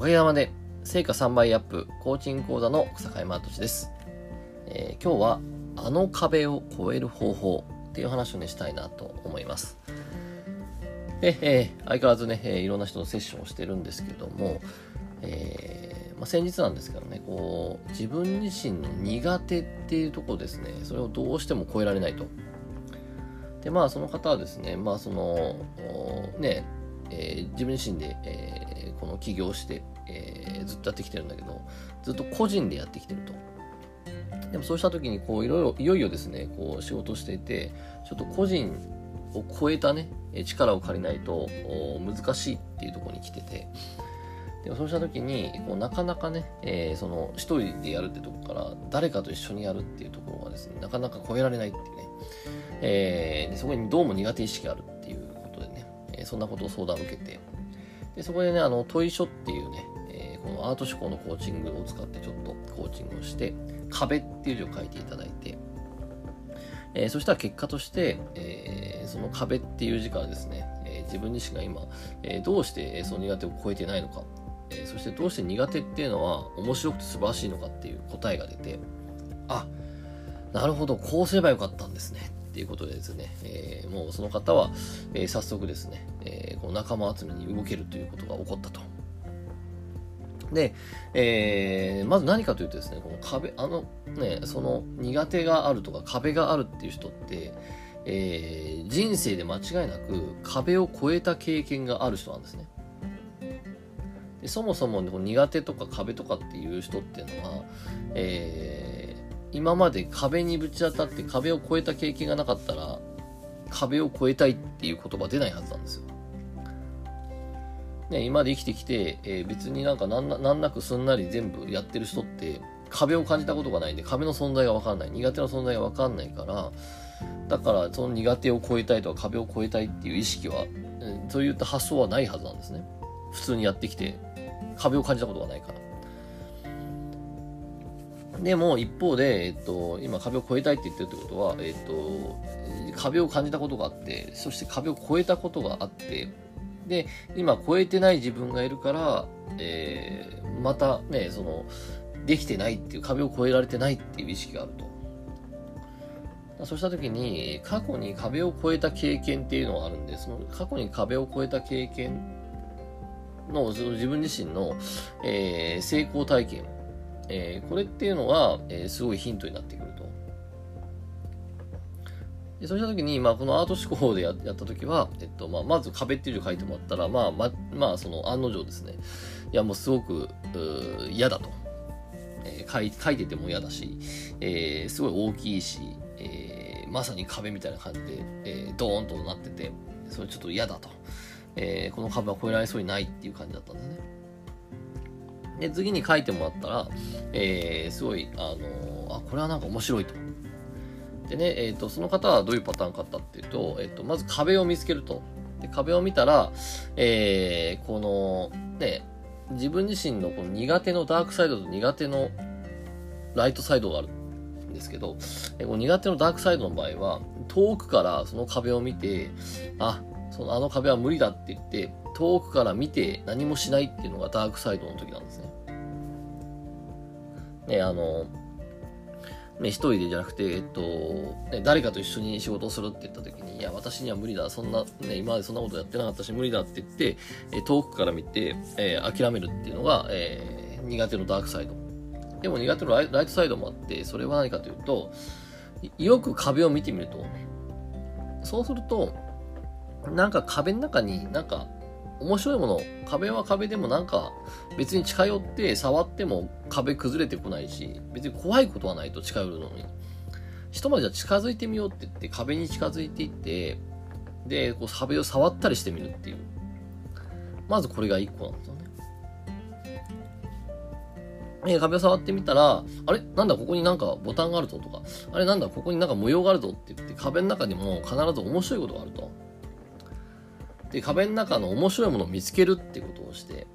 おかげさまで、成果3倍アップ、コーチング講座の草海マートチです。えー、今日は、あの壁を越える方法っていう話をね、したいなと思います。で、えー、相変わらずね、えー、いろんな人とセッションをしてるんですけども、えー、まあ、先日なんですけどね、こう、自分自身の苦手っていうところですね、それをどうしても超えられないと。で、まあ、その方はですね、まあ、その、ね、えー、自分自身で、えー、この起業して、えー、ずっとやってきてるんだけど、ずっと個人でやってきてると。でもそうした時に、こう、いろいろ、いよいよですね、こう、仕事していて、ちょっと個人を超えたね、力を借りないと難しいっていうところに来てて、でもそうした時に、こうなかなかね、えー、その一人でやるってとこから誰かと一緒にやるっていうところがですね、なかなか超えられないっていうね、えー、そこにどうも苦手意識がある、そんなことを相談を受けて、でそこでね、あの、問い書っていうね、えー、このアート思考のコーチングを使ってちょっとコーチングをして、壁っていう字を書いていただいて、えー、そしたら結果として、えー、その壁っていう字からですね、えー、自分自身が今、えー、どうしてその苦手を超えてないのか、えー、そしてどうして苦手っていうのは面白くて素晴らしいのかっていう答えが出て、あ、なるほど、こうすればよかったんですね。っていうことでですね、えー、もうその方は、えー、早速ですね、えー、この仲間集めに動けるということが起こったと。で、えー、まず何かというとですね、この壁、あのね、その苦手があるとか壁があるっていう人って、えー、人生で間違いなく壁を越えた経験がある人なんですね。でそもそも、苦手とか壁とかっていう人っていうのは、えー、今まで壁にぶち当たって壁を越えた経験がなかったら壁を越えたいっていう言葉出ないはずなんですよ。ね、今まで生きてきて、えー、別になんかなんななくすんなり全部やってる人って壁を感じたことがないんで壁の存在がわかんない。苦手な存在がわかんないからだからその苦手を超えたいとか壁を越えたいっていう意識は、そういった発想はないはずなんですね。普通にやってきて壁を感じたことがないから。でも一方で、えっと、今壁を越えたいって言ってるってことは、えっと、壁を感じたことがあってそして壁を越えたことがあってで、今超えてない自分がいるから、えー、またね、その、できてないっていう壁を越えられてないっていう意識があると。そうした時に、過去に壁を越えた経験っていうのがあるんで、その過去に壁を越えた経験の、その自分自身の、えー、成功体験、えー、これっていうのは、えー、すごいヒントになってくると。でそうした時に、まあ、このアート思考でやった時は、えっと、まあ、まず壁っていう字を書いてもらったら、まあ、ま、まあ、その案の定ですね、いや、もうすごく、嫌だと。えー、書い書いてても嫌だし、えー、すごい大きいし、えー、まさに壁みたいな感じで、えー、ドーンとなってて、それちょっと嫌だと。えー、この壁は越えられそうにないっていう感じだったんですね。で、次に書いてもらったら、えー、すごい、あの、あ、これはなんか面白いと。でね、えっ、ー、と、その方はどういうパターンかったっていうと、えっ、ー、と、まず壁を見つけると。で、壁を見たら、えー、この、ね、自分自身のこの苦手のダークサイドと苦手のライトサイドがあるんですけど、えこの苦手のダークサイドの場合は、遠くからその壁を見て、あ、そのあの壁は無理だって言って、遠くから見て何もしないっていうのがダークサイドの時なんですね。ね、あの、ね、一人でじゃなくて、えっと、ね、誰かと一緒に仕事をするって言った時に、いや、私には無理だ、そんな、ね、今までそんなことやってなかったし、無理だって言って、え遠くから見て、えー、諦めるっていうのが、えー、苦手のダークサイド。でも苦手のライトサイドもあって、それは何かというと、よく壁を見てみると、そうすると、なんか壁の中になんか面白いもの、壁は壁でもなんか別に近寄って触っても壁崩れてこないし、別に怖いことはないと近寄るのに。ひとまずじゃ近づいてみようって言って壁に近づいていって、で、こう壁を触ったりしてみるっていう。まずこれが1個なんですよね。え壁を触ってみたら、あれ？なんだここになんかボタンがあるぞとか、あれ？なんだここになんか模様があるぞって言って壁の中にも必ず面白いことがあると。で、壁の中の面白いものを見つけるってことをして、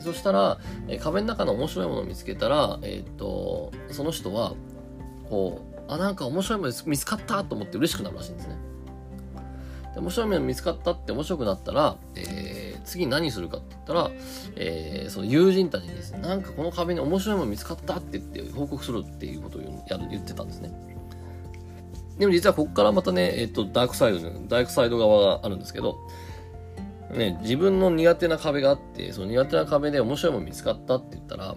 そしたら、え壁の中の面白いものを見つけたら、えっ、と、その人は、こう、あ、なんか面白いもの見つかったと思って嬉しくなるらしいんですね。で面白いもの見つかったって面白くなったら、えー、次何するかって言ったら、えー、その友人たちにですね、なんかこの壁に面白いもの見つかったって言って報告するっていうことをやる言ってたんですね。でも実はここからまたね、えっ、と、ダークサイド、ダークサイド側があるんですけど、ね、自分の苦手な壁があって、その苦手な壁で面白いもの見つかったって言ったら、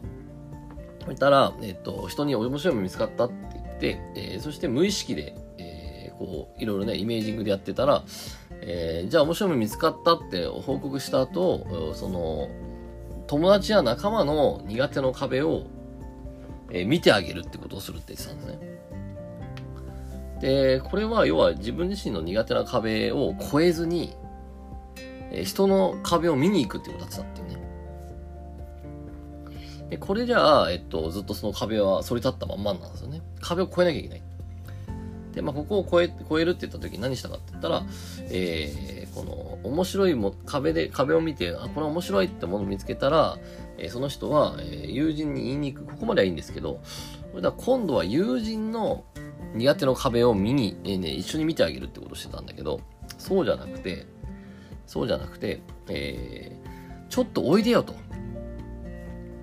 言ったら、えっ、と、人に面白いもの見つかったって言って、えー、そして無意識で、えー、こう、いろいろね、イメージングでやってたら、えー、じゃあ面白いもの見つかったって報告した後、その、友達や仲間の苦手の壁を、えー、見てあげるってことをするって言ってたんですね。で、これは要は自分自身の苦手な壁を超えずに、えー、人の壁を見に行くってことだったっていうね。で、これじゃあ、えっと、ずっとその壁は反り立ったまんまなんですよね。壁を越えなきゃいけない。で、まあ、ここを越え、越えるって言った時に何したかって言ったら、えー、この、面白いも、壁で、壁を見て、あ、これ面白いってものを見つけたら、えー、その人は、えー、友人に言いに行く。ここまではいいんですけど、これだ今度は友人の苦手の壁を見に、えー、ね、一緒に見てあげるってことをしてたんだけど、そうじゃなくて、そうじゃなくて、えー、ちょっとおいでよと。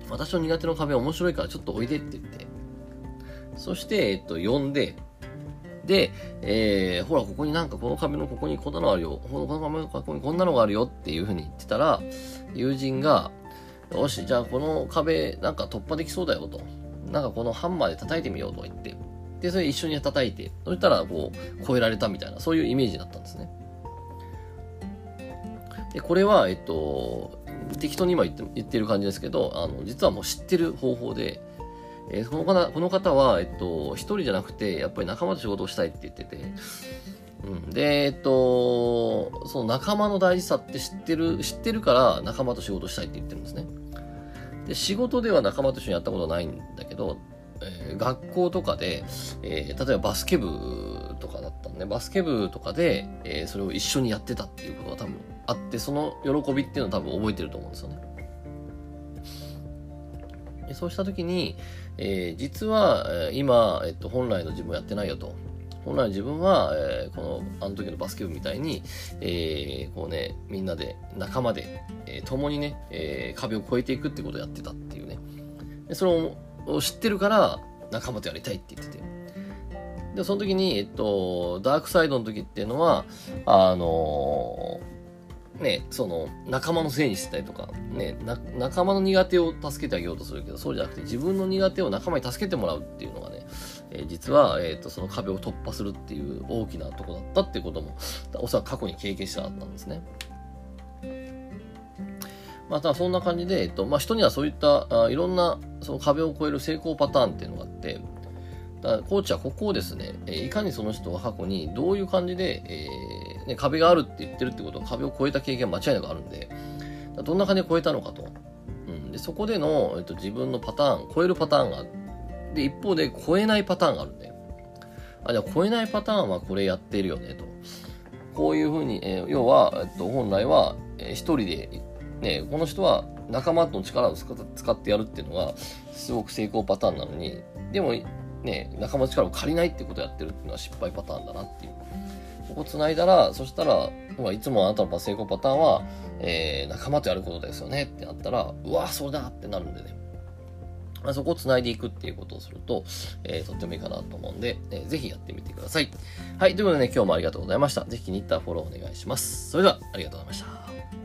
私の苦手の壁面白いからちょっとおいでって言って、そして、えっと、呼んで、で、えー、ほら、ここになんかこの壁のここにこんなのあるよ。この壁のここにこんなのがあるよっていうふうに言ってたら、友人が、よし、じゃあこの壁なんか突破できそうだよと。なんかこのハンマーで叩いてみようと言って。で、それ一緒に叩いて、そしたらこう、超えられたみたいな、そういうイメージだったんですね。で、これは、えっと、適当に今言って言ってる感じですけど、あの、実はもう知ってる方法で、えー、この方、この方は、えっと、一人じゃなくて、やっぱり仲間と仕事をしたいって言ってて、うん、で、えっと、その仲間の大事さって知ってる、知ってるから仲間と仕事したいって言ってるんですね。で、仕事では仲間と一緒にやったことないんだけど、えー、学校とかで、えー、例えばバスケ部とかだったんで、バスケ部とかで、えー、それを一緒にやってたっていうことが多分あって、その喜びっていうのを多分覚えてると思うんですよね。そうした時に、えー、実は、今、えっと、本来の自分をやってないよと。本来の自分は、えー、この、あの時のバスケ部みたいに、えー、こうね、みんなで、仲間で、えー、共にね、えー、壁を越えていくってことをやってたっていうね。でそれをを知ってるから、仲間とやりたいって言ってて。で、その時に、えっと、ダークサイドの時っていうのは、あのーね、その、仲間のせいにしてたりとか、ね、仲間の苦手を助けてあげようとするけど、そうじゃなくて自分の苦手を仲間に助けてもらうっていうのがね、えー、実は、えっ、ー、と、その壁を突破するっていう大きなとこだったっていうことも、おそらく過去に経験したかったんですね。また、そんな感じで、えっ、と、まあ、人にはそういったあ、いろんな、その壁を越える成功パターンっていうのがあって、だコーチはここをですね、いかにその人が過去にどういう感じで、えーね、壁があるって言ってるってことは壁を越えた経験は間違いなくあるんで、どんな感じで越えたのかと。うん、でそこでの、えっと、自分のパターン、超えるパターンが。で、一方で超えないパターンがあるんで、あ、じゃあ超えないパターンはこれやってるよねと。こういうふうに、えー、要は、えっと、本来は、えー、一人で、ね、この人は仲間との力を使ってやるっていうのが、すごく成功パターンなのに、でも、ね、仲間の力を借りないってことをやってるっていうのは失敗パターンだなっていう。ここ繋いだら、そしたら、いつもあなたの成功パターンは、えー、仲間とやることですよねってなったら、うわ、そうだってなるんでね。そこを繋いでいくっていうことをすると、えー、とってもいいかなと思うんで、えー、ぜひやってみてください。はい、ということでね、今日もありがとうございました。ぜひ気に入ったらフォローお願いします。それでは、ありがとうございました。